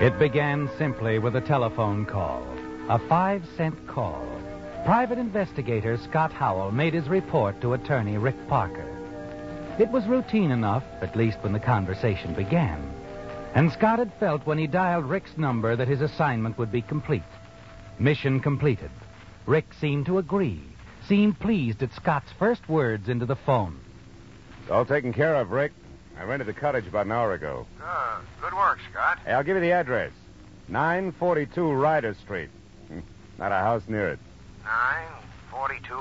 It began simply with a telephone call, a five cent call. Private investigator Scott Howell made his report to attorney Rick Parker. It was routine enough, at least when the conversation began. And Scott had felt when he dialed Rick's number that his assignment would be complete. Mission completed. Rick seemed to agree, seemed pleased at Scott's first words into the phone. It's all taken care of, Rick. I rented the cottage about an hour ago. Ah, good work, Scott. Hey, I'll give you the address 942 Ryder Street. Not a house near it. 942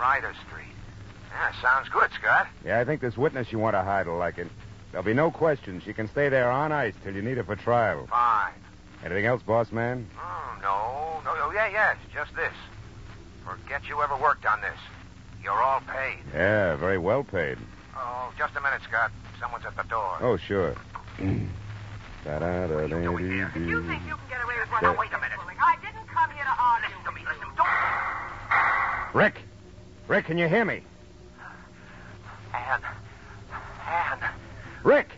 Ryder Street. Yeah, sounds good, Scott. Yeah, I think this witness you want to hide will like it. There'll be no questions. She can stay there on ice till you need her for trial. Fine. Anything else, boss man? Oh, no, no, oh, yeah, yes, just this. Forget you ever worked on this. You're all paid. Yeah, very well paid. Oh, just a minute, Scott. Someone's at the door. Oh, sure. You think you can get away with what? Now, wait a minute. I didn't come here to argue. Listen to me. Listen. Don't. Rick! Rick, can you hear me? Anne. Anne. Rick!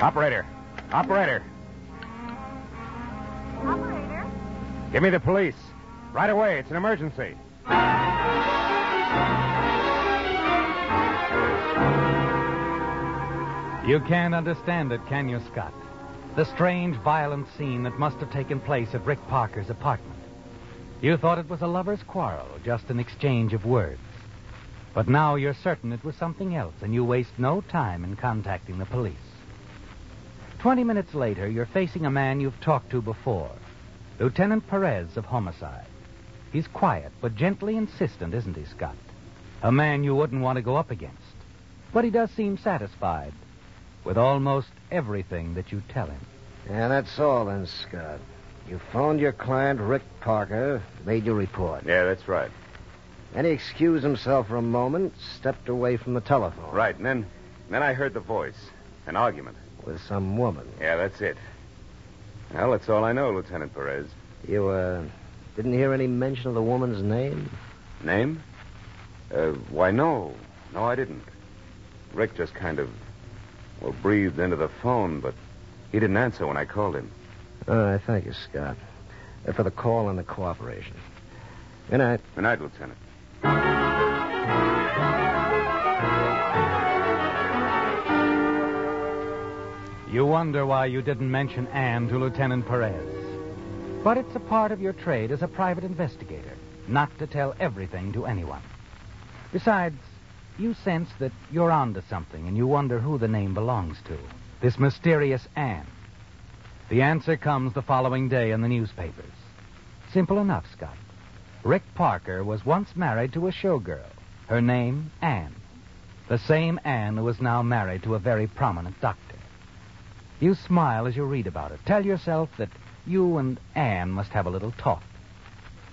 Operator. Operator. Operator? Give me the police. Right away. It's an emergency. You can't understand it, can you, Scott? The strange, violent scene that must have taken place at Rick Parker's apartment. You thought it was a lover's quarrel, just an exchange of words. But now you're certain it was something else, and you waste no time in contacting the police. Twenty minutes later, you're facing a man you've talked to before Lieutenant Perez of Homicide. He's quiet, but gently insistent, isn't he, Scott? A man you wouldn't want to go up against. But he does seem satisfied with almost everything that you tell him. Yeah, that's all then, Scott. You phoned your client, Rick Parker, made your report. Yeah, that's right. Then he excused himself for a moment, stepped away from the telephone. Right, and then, then I heard the voice. An argument. With some woman. Yeah, that's it. Well, that's all I know, Lieutenant Perez. You, uh, didn't hear any mention of the woman's name? Name? Uh, why, no. No, I didn't. Rick just kind of, well, breathed into the phone, but he didn't answer when I called him. All right, thank you, Scott. Uh, for the call and the cooperation. Good night. Good night, Lieutenant. You wonder why you didn't mention Anne to Lieutenant Perez. But it's a part of your trade as a private investigator not to tell everything to anyone. Besides, you sense that you're onto something and you wonder who the name belongs to. This mysterious Anne. The answer comes the following day in the newspapers. Simple enough, Scott. Rick Parker was once married to a showgirl. Her name, Anne. The same Anne who is now married to a very prominent doctor. You smile as you read about it. Tell yourself that you and Anne must have a little talk.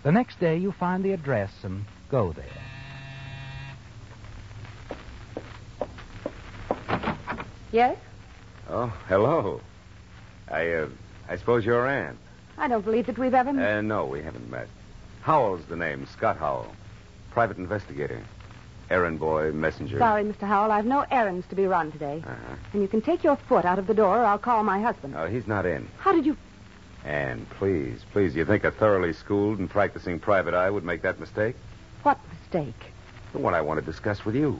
The next day, you find the address and go there. Yes? Oh, hello. I, uh, I suppose you're Ann. I don't believe that we've ever. met. Uh, no, we haven't met. Howell's the name, Scott Howell. Private investigator. Errand boy, messenger. Sorry, Mr. Howell. I've no errands to be run today. Uh-huh. And you can take your foot out of the door, or I'll call my husband. Oh, he's not in. How did you. Ann, please, please, you think a thoroughly schooled and practicing private eye would make that mistake? What mistake? The one I want to discuss with you.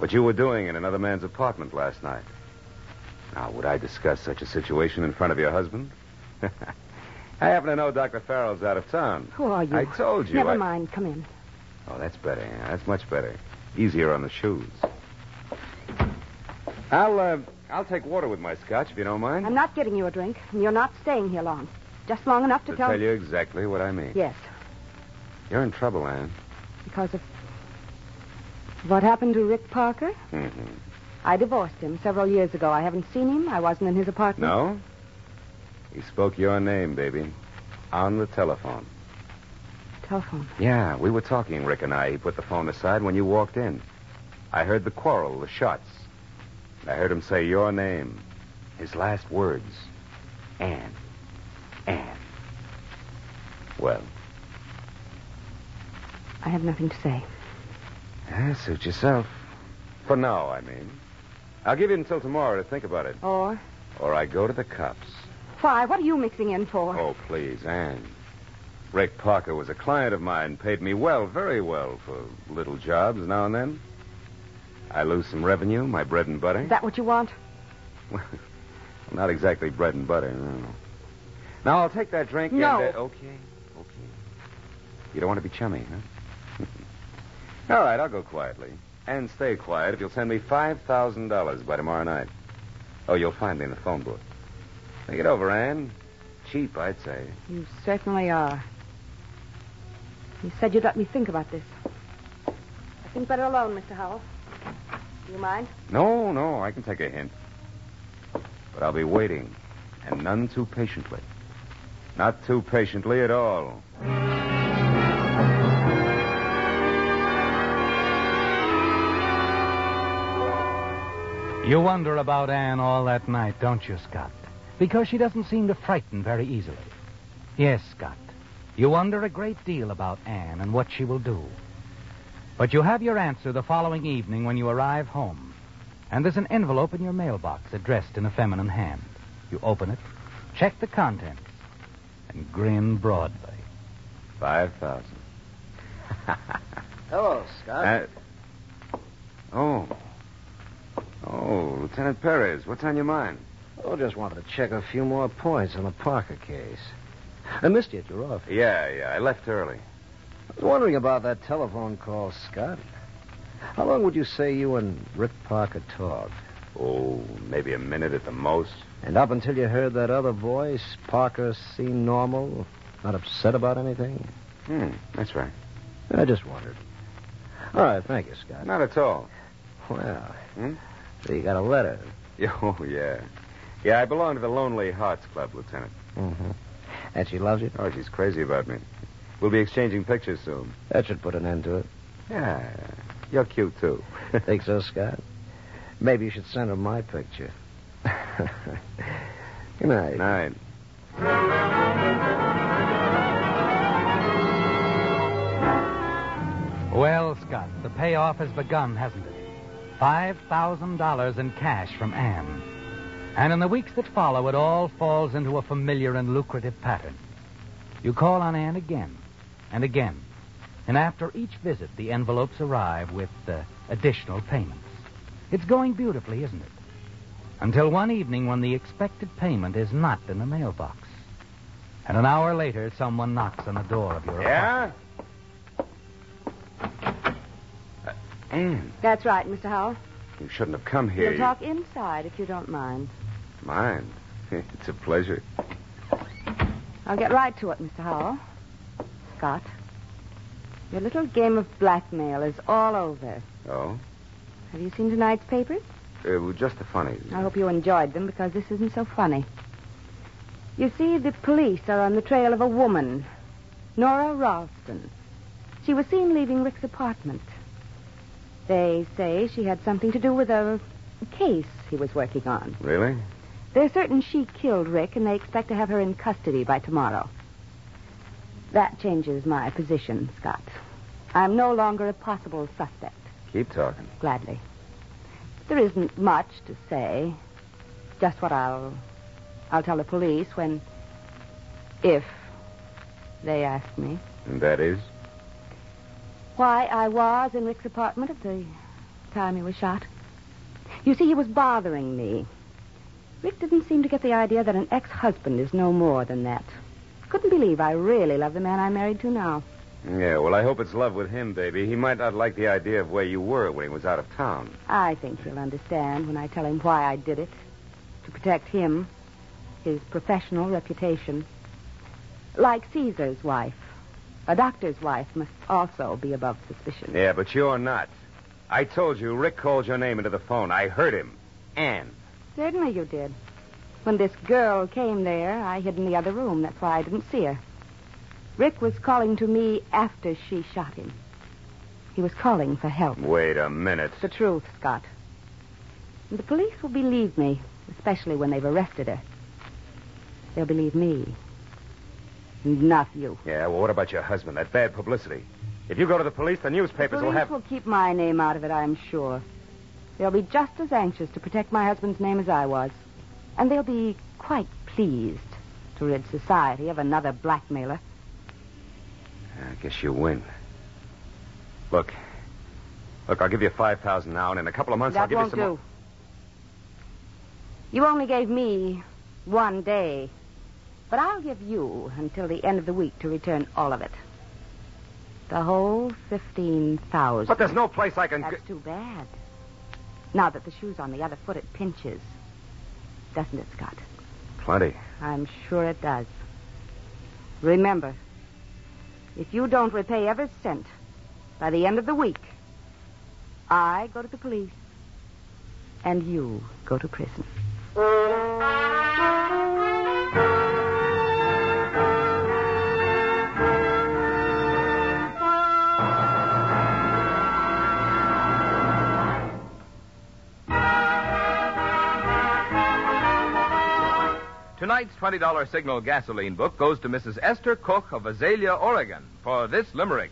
What you were doing in another man's apartment last night. Now, would I discuss such a situation in front of your husband? I happen to know Dr. Farrell's out of town. Who are you? I told you. Never I- mind. Come in. Oh, that's better. Yeah, that's much better. Easier on the shoes. I'll uh, I'll take water with my scotch if you don't mind. I'm not getting you a drink, and you're not staying here long. Just long enough to, to tell. tell you exactly what I mean. Yes, You're in trouble, Anne. because of. What happened to Rick Parker? Mm-hmm. I divorced him several years ago. I haven't seen him. I wasn't in his apartment. No? He spoke your name, baby. On the telephone. Telephone. Yeah, we were talking, Rick and I. He put the phone aside when you walked in. I heard the quarrel, the shots. I heard him say your name. His last words. Anne. Anne. Well, I have nothing to say. Yeah, suit yourself. For now, I mean. I'll give you until tomorrow to think about it. Or Or I go to the cops. why? What are you mixing in for? Oh, please, Anne. Rick Parker was a client of mine, paid me well, very well, for little jobs now and then. I lose some revenue, my bread and butter. Is that what you want? Well, not exactly bread and butter, no. Now, I'll take that drink No. and... Uh, okay, okay. You don't want to be chummy, huh? All right, I'll go quietly. And stay quiet if you'll send me $5,000 by tomorrow night. Oh, you'll find me in the phone book. Think it over, Anne. Cheap, I'd say. You certainly are. You said you'd let me think about this. I think better alone, Mr. Howell. Do you mind? No, no, I can take a hint. But I'll be waiting, and none too patiently. Not too patiently at all. You wonder about Anne all that night, don't you, Scott? Because she doesn't seem to frighten very easily. Yes, Scott. You wonder a great deal about Anne and what she will do. But you have your answer the following evening when you arrive home. And there's an envelope in your mailbox addressed in a feminine hand. You open it, check the contents, and grin broadly. Five thousand. Hello, Scott. Uh, oh. Oh, Lieutenant Perez, what's on your mind? Oh, just wanted to check a few more points on the Parker case. I missed you at your office. Yeah, yeah, I left early. I was wondering about that telephone call, Scott. How long would you say you and Rick Parker talked? Oh, maybe a minute at the most. And up until you heard that other voice, Parker seemed normal, not upset about anything? Hmm, that's right. I just wondered. All right, thank you, Scott. Not at all. Well, Hmm? So you got a letter. Oh, yeah. Yeah, I belong to the Lonely Hearts Club, Lieutenant. Mm-hmm. And she loves you? Oh, she's crazy about me. We'll be exchanging pictures soon. That should put an end to it. Yeah, you're cute, too. Think so, Scott? Maybe you should send her my picture. Good night. Good night. Well, Scott, the payoff has begun, hasn't it? $5,000 in cash from Anne. And in the weeks that follow, it all falls into a familiar and lucrative pattern. You call on Anne again and again. And after each visit, the envelopes arrive with uh, additional payments. It's going beautifully, isn't it? Until one evening when the expected payment is not in the mailbox. And an hour later, someone knocks on the door of your apartment. Yeah? Anne, That's right, Mr. Howell. you shouldn't have come here. We'll talk inside if you don't mind. Mind. It's a pleasure. I'll get right to it, Mr. Howell. Scott, Your little game of blackmail is all over. Oh? Have you seen tonight's papers? Uh, well, just the funnies. I hope you enjoyed them because this isn't so funny. You see, the police are on the trail of a woman, Nora Ralston. She was seen leaving Rick's apartment. They say she had something to do with a case he was working on. Really? They're certain she killed Rick, and they expect to have her in custody by tomorrow. That changes my position, Scott. I'm no longer a possible suspect. Keep talking. Gladly. There isn't much to say. Just what I'll I'll tell the police when if they ask me. And that is? Why I was in Rick's apartment at the time he was shot. You see, he was bothering me. Rick didn't seem to get the idea that an ex-husband is no more than that. Couldn't believe I really love the man I'm married to now. Yeah, well, I hope it's love with him, baby. He might not like the idea of where you were when he was out of town. I think he'll understand when I tell him why I did it. To protect him, his professional reputation. Like Caesar's wife. A doctor's wife must also be above suspicion. Yeah, but you're not. I told you, Rick called your name into the phone. I heard him. Anne. Certainly you did. When this girl came there, I hid in the other room. That's why I didn't see her. Rick was calling to me after she shot him. He was calling for help. Wait a minute. It's the truth, Scott. The police will believe me, especially when they've arrested her. They'll believe me. Not you. Yeah, well, what about your husband? That bad publicity. If you go to the police, the newspapers the will police have. will keep my name out of it, I'm sure. They'll be just as anxious to protect my husband's name as I was. And they'll be quite pleased to rid society of another blackmailer. I guess you win. Look. Look, I'll give you 5000 now, and in a couple of months I'll that give won't you some do. more. You only gave me one day. But I'll give you until the end of the week to return all of it. The whole fifteen thousand. But there's no place I can. That's too bad. Now that the shoe's on the other foot, it pinches. Doesn't it, Scott? Plenty. I'm sure it does. Remember, if you don't repay every cent by the end of the week, I go to the police and you go to prison. $20 signal gasoline book goes to Mrs. Esther Cook of Azalea, Oregon, for this limerick.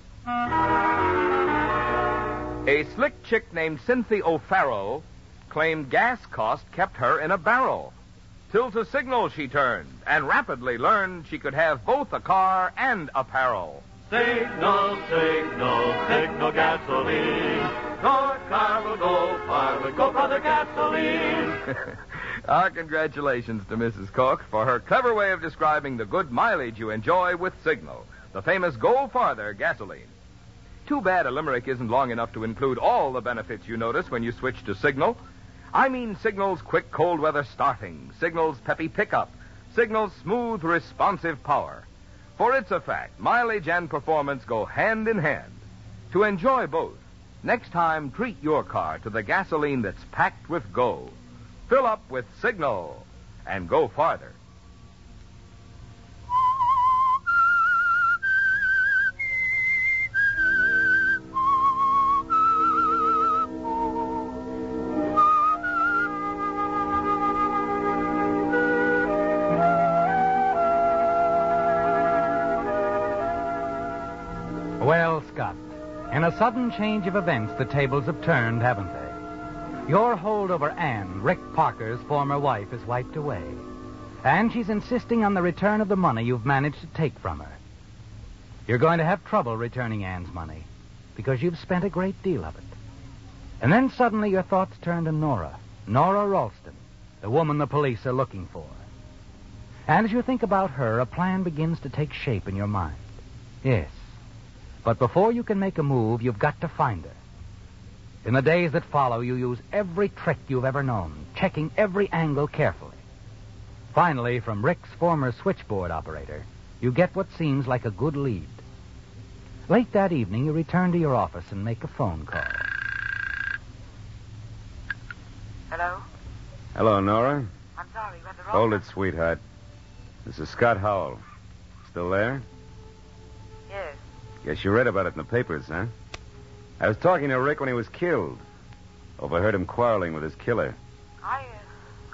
A slick chick named Cynthia O'Farrell claimed gas cost kept her in a barrel. Till to signal she turned and rapidly learned she could have both a car and apparel. Signal, signal, signal gasoline. North Carver, go farther, go brother gasoline. Our congratulations to Mrs. Cook for her clever way of describing the good mileage you enjoy with Signal, the famous Go Farther gasoline. Too bad a limerick isn't long enough to include all the benefits you notice when you switch to Signal. I mean Signal's quick cold weather starting, Signal's peppy pickup, Signal's smooth responsive power. For it's a fact, mileage and performance go hand in hand. To enjoy both, next time treat your car to the gasoline that's packed with go. Fill up with Signal and go farther. Well, Scott, in a sudden change of events, the tables have turned, haven't they? Your hold over Anne, Rick Parker's former wife, is wiped away. And she's insisting on the return of the money you've managed to take from her. You're going to have trouble returning Anne's money because you've spent a great deal of it. And then suddenly your thoughts turn to Nora, Nora Ralston, the woman the police are looking for. And as you think about her, a plan begins to take shape in your mind. Yes. But before you can make a move, you've got to find her. In the days that follow, you use every trick you've ever known, checking every angle carefully. Finally, from Rick's former switchboard operator, you get what seems like a good lead. Late that evening, you return to your office and make a phone call. Hello? Hello, Nora. I'm sorry, read the wrong Hold it, sweetheart. This is Scott Howell. Still there? Yes. Guess you read about it in the papers, huh? I was talking to Rick when he was killed. Overheard him quarreling with his killer. I, uh,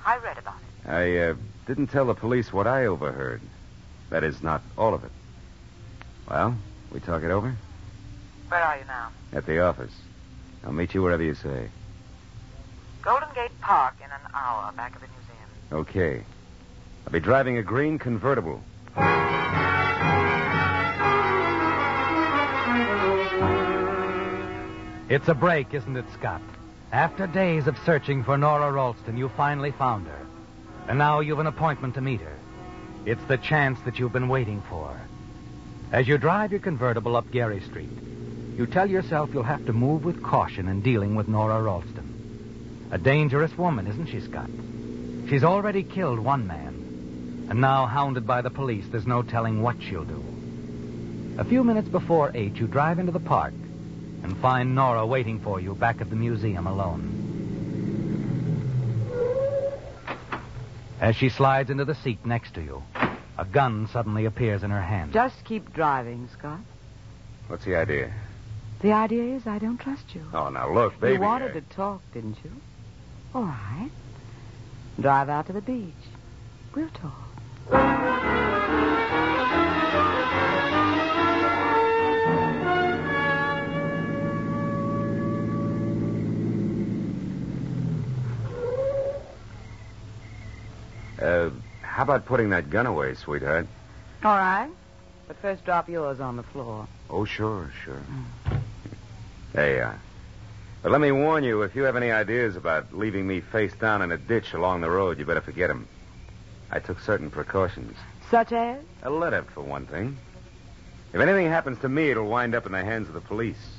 I read about it. I uh, didn't tell the police what I overheard. That is, not all of it. Well, we talk it over? Where are you now? At the office. I'll meet you wherever you say. Golden Gate Park in an hour, back of the museum. Okay. I'll be driving a green convertible. It's a break, isn't it, Scott? After days of searching for Nora Ralston, you finally found her. And now you've an appointment to meet her. It's the chance that you've been waiting for. As you drive your convertible up Geary Street, you tell yourself you'll have to move with caution in dealing with Nora Ralston. A dangerous woman, isn't she, Scott? She's already killed one man. And now, hounded by the police, there's no telling what she'll do. A few minutes before eight, you drive into the park and find Nora waiting for you back at the museum alone. As she slides into the seat next to you, a gun suddenly appears in her hand. Just keep driving, Scott. What's the idea? The idea is I don't trust you. Oh, now look, baby. you wanted I- to talk, didn't you? All right. Drive out to the beach. We'll talk. How about putting that gun away, sweetheart? All right. But first drop yours on the floor. Oh, sure, sure. There you are. But let me warn you, if you have any ideas about leaving me face down in a ditch along the road, you better forget 'em. I took certain precautions. Such as? A letter, for one thing. If anything happens to me, it'll wind up in the hands of the police.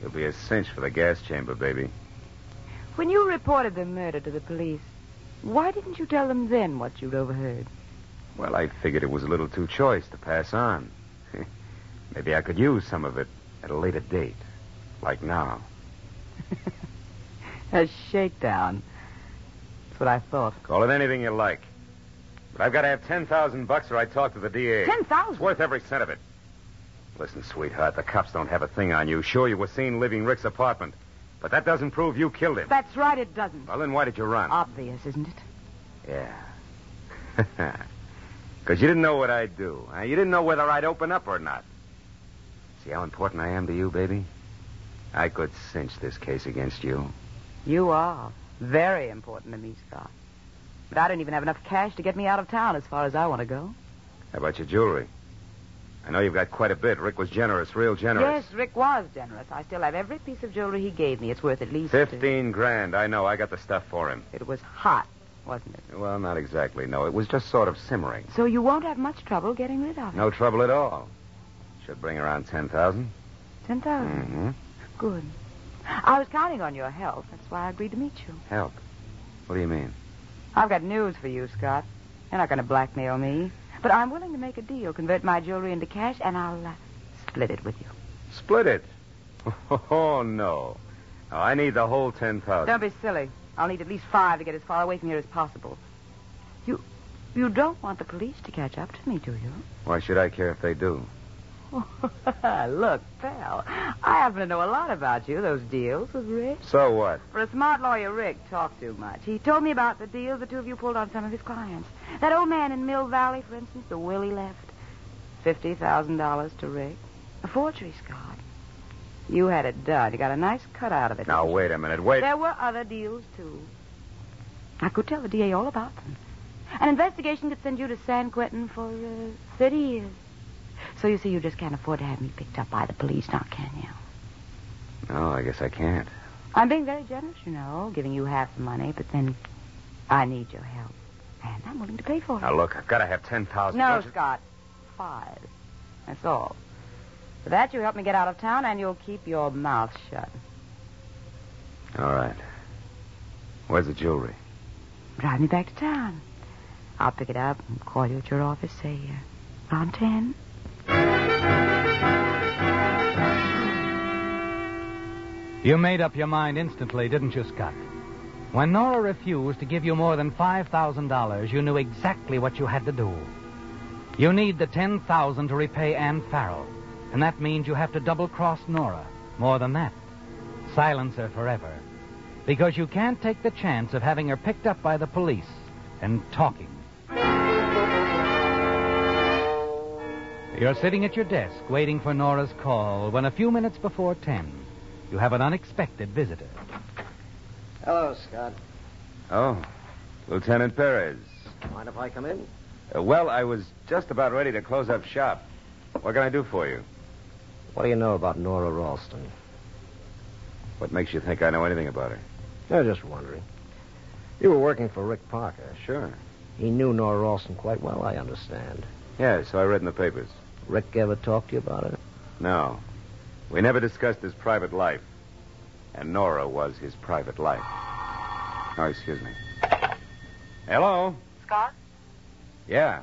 It'll be a cinch for the gas chamber, baby. When you reported the murder to the police, why didn't you tell them then what you'd overheard? Well, I figured it was a little too choice to pass on. Maybe I could use some of it at a later date, like now. A shakedown. That's what I thought. Call it anything you like. But I've got to have 10,000 bucks or I talk to the DA. 10,000? It's worth every cent of it. Listen, sweetheart, the cops don't have a thing on you. Sure, you were seen leaving Rick's apartment. But that doesn't prove you killed him. That's right, it doesn't. Well, then why did you run? Obvious, isn't it? Yeah. Because you didn't know what I'd do. huh? You didn't know whether I'd open up or not. See how important I am to you, baby? I could cinch this case against you. You are. Very important to me, Scott. But I don't even have enough cash to get me out of town as far as I want to go. How about your jewelry? I know you've got quite a bit. Rick was generous, real generous. Yes, Rick was generous. I still have every piece of jewelry he gave me. It's worth at least. uh, Fifteen grand. I know. I got the stuff for him. It was hot, wasn't it? Well, not exactly. No, it was just sort of simmering. So you won't have much trouble getting rid of it. No trouble at all. Should bring around ten thousand. Ten thousand. Mm-hmm. Good. I was counting on your help. That's why I agreed to meet you. Help. What do you mean? I've got news for you, Scott. You're not going to blackmail me. But I'm willing to make a deal, convert my jewelry into cash, and I'll uh, split it with you. Split it. Oh no. No, I need the whole ten thousand. Don't be silly. I'll need at least five to get as far away from here as possible. You, you don't want the police to catch up to me, do you? Why should I care if they do? Look, pal, I happen to know a lot about you, those deals with Rick. So what? For a smart lawyer, Rick talked too much. He told me about the deals the two of you pulled on some of his clients. That old man in Mill Valley, for instance, the will he left. $50,000 to Rick. A forgery, Scott. You had it done. You got a nice cut out of it. Now wait a minute. Wait. There were other deals, too. I could tell the DA all about them. An investigation could send you to San Quentin for uh, 30 years. So you see, you just can't afford to have me picked up by the police, now can you? No, I guess I can't. I'm being very generous, you know, giving you half the money, but then I need your help. And I'm willing to pay for it. Now look, I've got to have ten thousand. no, Scott. Five. That's all. For that, you help me get out of town, and you'll keep your mouth shut. All right. Where's the jewelry? Drive me back to town. I'll pick it up and call you at your office, say, uh, around ten. You made up your mind instantly, didn't you, Scott? When Nora refused to give you more than $5,000, you knew exactly what you had to do. You need the 10000 to repay Ann Farrell, and that means you have to double cross Nora. More than that, silence her forever. Because you can't take the chance of having her picked up by the police and talking. You're sitting at your desk waiting for Nora's call when a few minutes before 10, you have an unexpected visitor. Hello, Scott. Oh, Lieutenant Perez. Mind if I come in? Uh, well, I was just about ready to close up shop. What can I do for you? What do you know about Nora Ralston? What makes you think I know anything about her? I'm just wondering. You were working for Rick Parker. Sure. He knew Nora Ralston quite well, I understand. Yeah, so I read in the papers. Rick ever talked to you about her? No. We never discussed his private life. And Nora was his private life. Oh, excuse me. Hello? Scott? Yeah.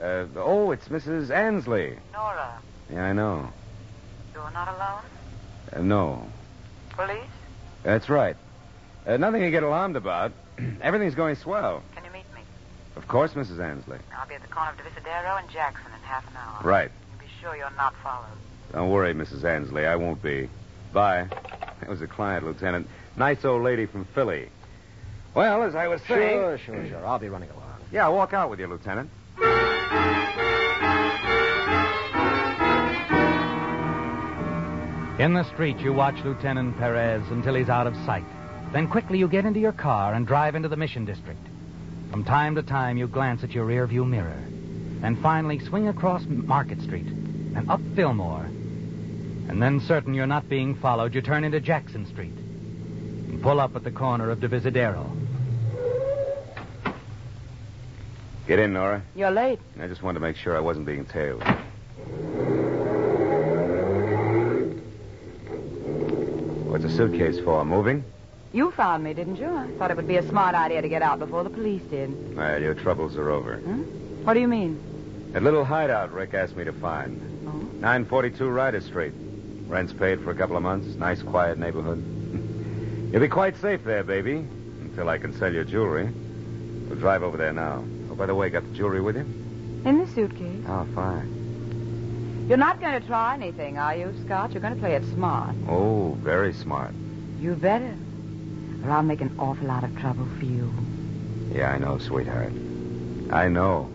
Uh, oh, it's Mrs. Ansley. Nora, Yeah, I know. you're not alone? Uh, no. Police? That's right. Uh, nothing to get alarmed about. Everything's going swell. Can you meet me? Of course, Mrs. Ansley. I'll be at the corner of Divisadero and Jackson in half an hour. Right. You be sure you're not followed. Don't worry, Mrs. Ansley. I won't be. Bye. That was a client, Lieutenant. Nice old lady from Philly. Well, as I was saying. Sure, sure, sure. I'll be running along. Yeah, I'll walk out with you, Lieutenant. In the street, you watch Lieutenant Perez until he's out of sight. Then quickly you get into your car and drive into the Mission District. From time to time, you glance at your rearview mirror. And finally swing across Market Street and up Fillmore. And then, certain you're not being followed, you turn into Jackson Street and pull up at the corner of Divisadero. Get in, Nora. You're late. I just wanted to make sure I wasn't being tailed. What's a suitcase for? Moving? You found me, didn't you? I thought it would be a smart idea to get out before the police did. Well, your troubles are over. Hmm? What do you mean? That little hideout Rick asked me to find. Oh? 942 Ryder Street. Rent's paid for a couple of months. Nice, quiet neighborhood. You'll be quite safe there, baby, until I can sell your jewelry. We'll drive over there now. Oh, by the way, got the jewelry with you? In the suitcase. Oh, fine. You're not going to try anything, are you, Scott? You're going to play it smart. Oh, very smart. You better. Or I'll make an awful lot of trouble for you. Yeah, I know, sweetheart. I know.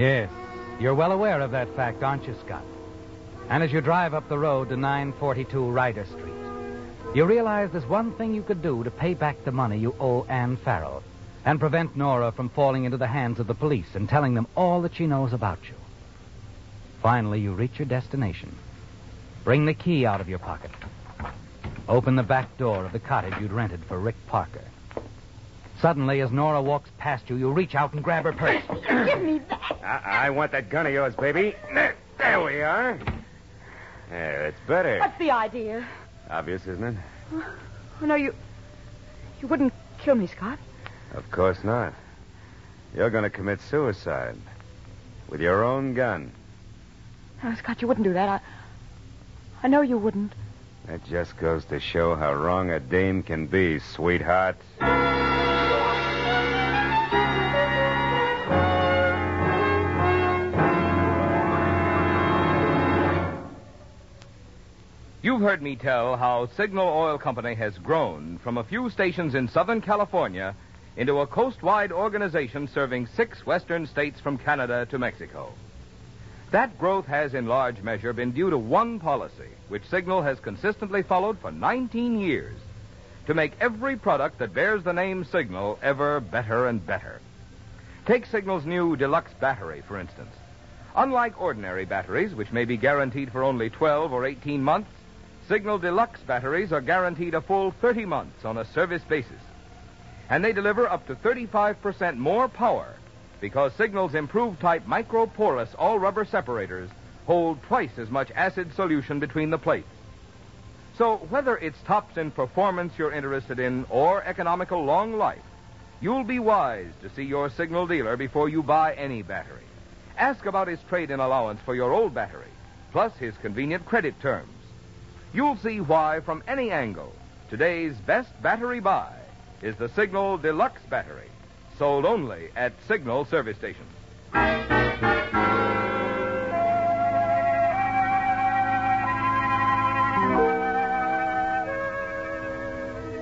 Yes, you're well aware of that fact, aren't you, Scott? And as you drive up the road to 942 Ryder Street, you realize there's one thing you could do to pay back the money you owe Anne Farrell and prevent Nora from falling into the hands of the police and telling them all that she knows about you. Finally, you reach your destination. Bring the key out of your pocket. Open the back door of the cottage you'd rented for Rick Parker. Suddenly, as Nora walks past you, you reach out and grab her purse. Give me that. I, I want that gun of yours, baby. There, there we are. There, it's better. What's the idea? Obvious, isn't it? Oh, no, you. You wouldn't kill me, Scott. Of course not. You're going to commit suicide with your own gun. No, Scott, you wouldn't do that. I. I know you wouldn't. That just goes to show how wrong a dame can be, sweetheart. You've heard me tell how Signal Oil Company has grown from a few stations in Southern California into a coastwide organization serving six western states from Canada to Mexico. That growth has in large measure been due to one policy, which Signal has consistently followed for 19 years to make every product that bears the name Signal ever better and better. Take Signal's new deluxe battery, for instance. Unlike ordinary batteries, which may be guaranteed for only 12 or 18 months, Signal Deluxe batteries are guaranteed a full 30 months on a service basis. And they deliver up to 35% more power because Signal's improved type microporous all rubber separators hold twice as much acid solution between the plates. So whether it's tops in performance you're interested in or economical long life, you'll be wise to see your Signal dealer before you buy any battery. Ask about his trade in allowance for your old battery, plus his convenient credit terms. You'll see why, from any angle, today's best battery buy is the Signal Deluxe battery, sold only at Signal service stations.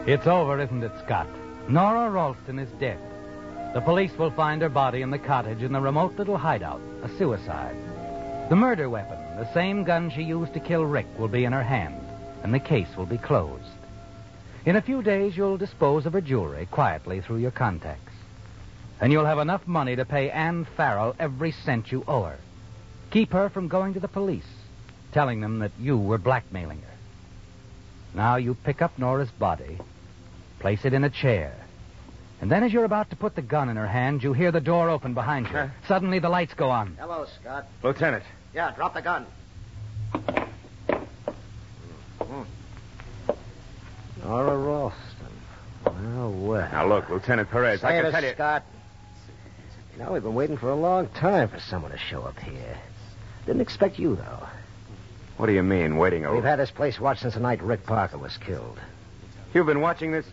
It's over, isn't it, Scott? Nora Ralston is dead. The police will find her body in the cottage in the remote little hideout, a suicide. The murder weapon, the same gun she used to kill Rick, will be in her hand, and the case will be closed. In a few days, you'll dispose of her jewelry quietly through your contacts. And you'll have enough money to pay Anne Farrell every cent you owe her. Keep her from going to the police, telling them that you were blackmailing her. Now you pick up Nora's body, place it in a chair, and then as you're about to put the gun in her hand, you hear the door open behind you. Huh? Suddenly the lights go on. Hello, Scott. Lieutenant. Yeah, drop the gun. Mm-hmm. Nora Ralston. Well, well. Now, look, Lieutenant Perez, I can it, tell you. Scott. You know, we've been waiting for a long time for someone to show up here. Didn't expect you, though. What do you mean, waiting over? We've had this place watched since the night Rick Parker was killed. You've been watching this?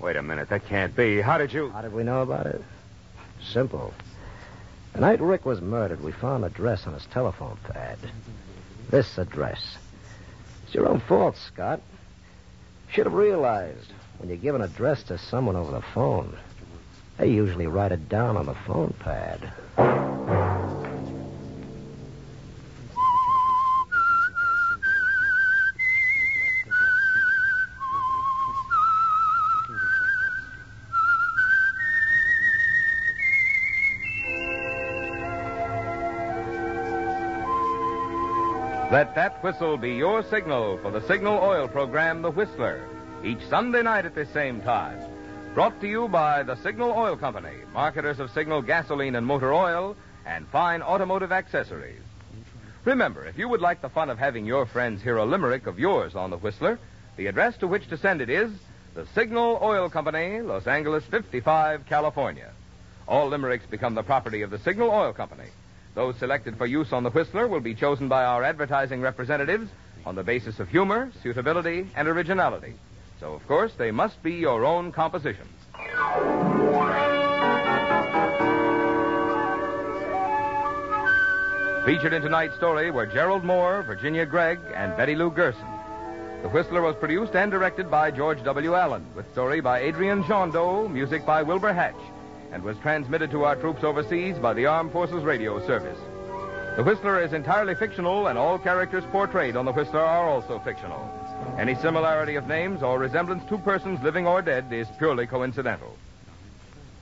Wait a minute, that can't be. How did you. How did we know about it? Simple. The night Rick was murdered, we found an address on his telephone pad. This address. It's your own fault, Scott. Should have realized when you give an address to someone over the phone, they usually write it down on the phone pad. Let that whistle be your signal for the Signal Oil program, The Whistler, each Sunday night at this same time. Brought to you by the Signal Oil Company, marketers of Signal gasoline and motor oil and fine automotive accessories. Remember, if you would like the fun of having your friends hear a limerick of yours on The Whistler, the address to which to send it is the Signal Oil Company, Los Angeles 55, California. All limericks become the property of the Signal Oil Company. Those selected for use on the Whistler will be chosen by our advertising representatives on the basis of humor, suitability, and originality. So, of course, they must be your own compositions. Featured in tonight's story were Gerald Mohr, Virginia Gregg, and Betty Lou Gerson. The Whistler was produced and directed by George W. Allen, with story by Adrian Gendot, music by Wilbur Hatch, and was transmitted to our troops overseas by the Armed Forces Radio Service. The Whistler is entirely fictional, and all characters portrayed on The Whistler are also fictional. Any similarity of names or resemblance to persons living or dead is purely coincidental.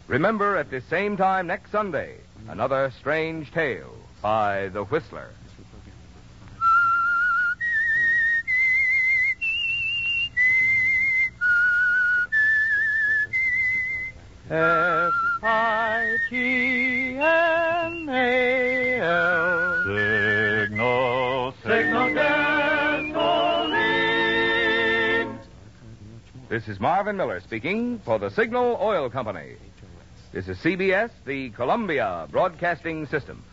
Remember, at this same time next Sunday, another strange tale by The Whistler. Signal, signal gasoline. This is Marvin Miller speaking for the Signal Oil Company. This is CBS, the Columbia Broadcasting System.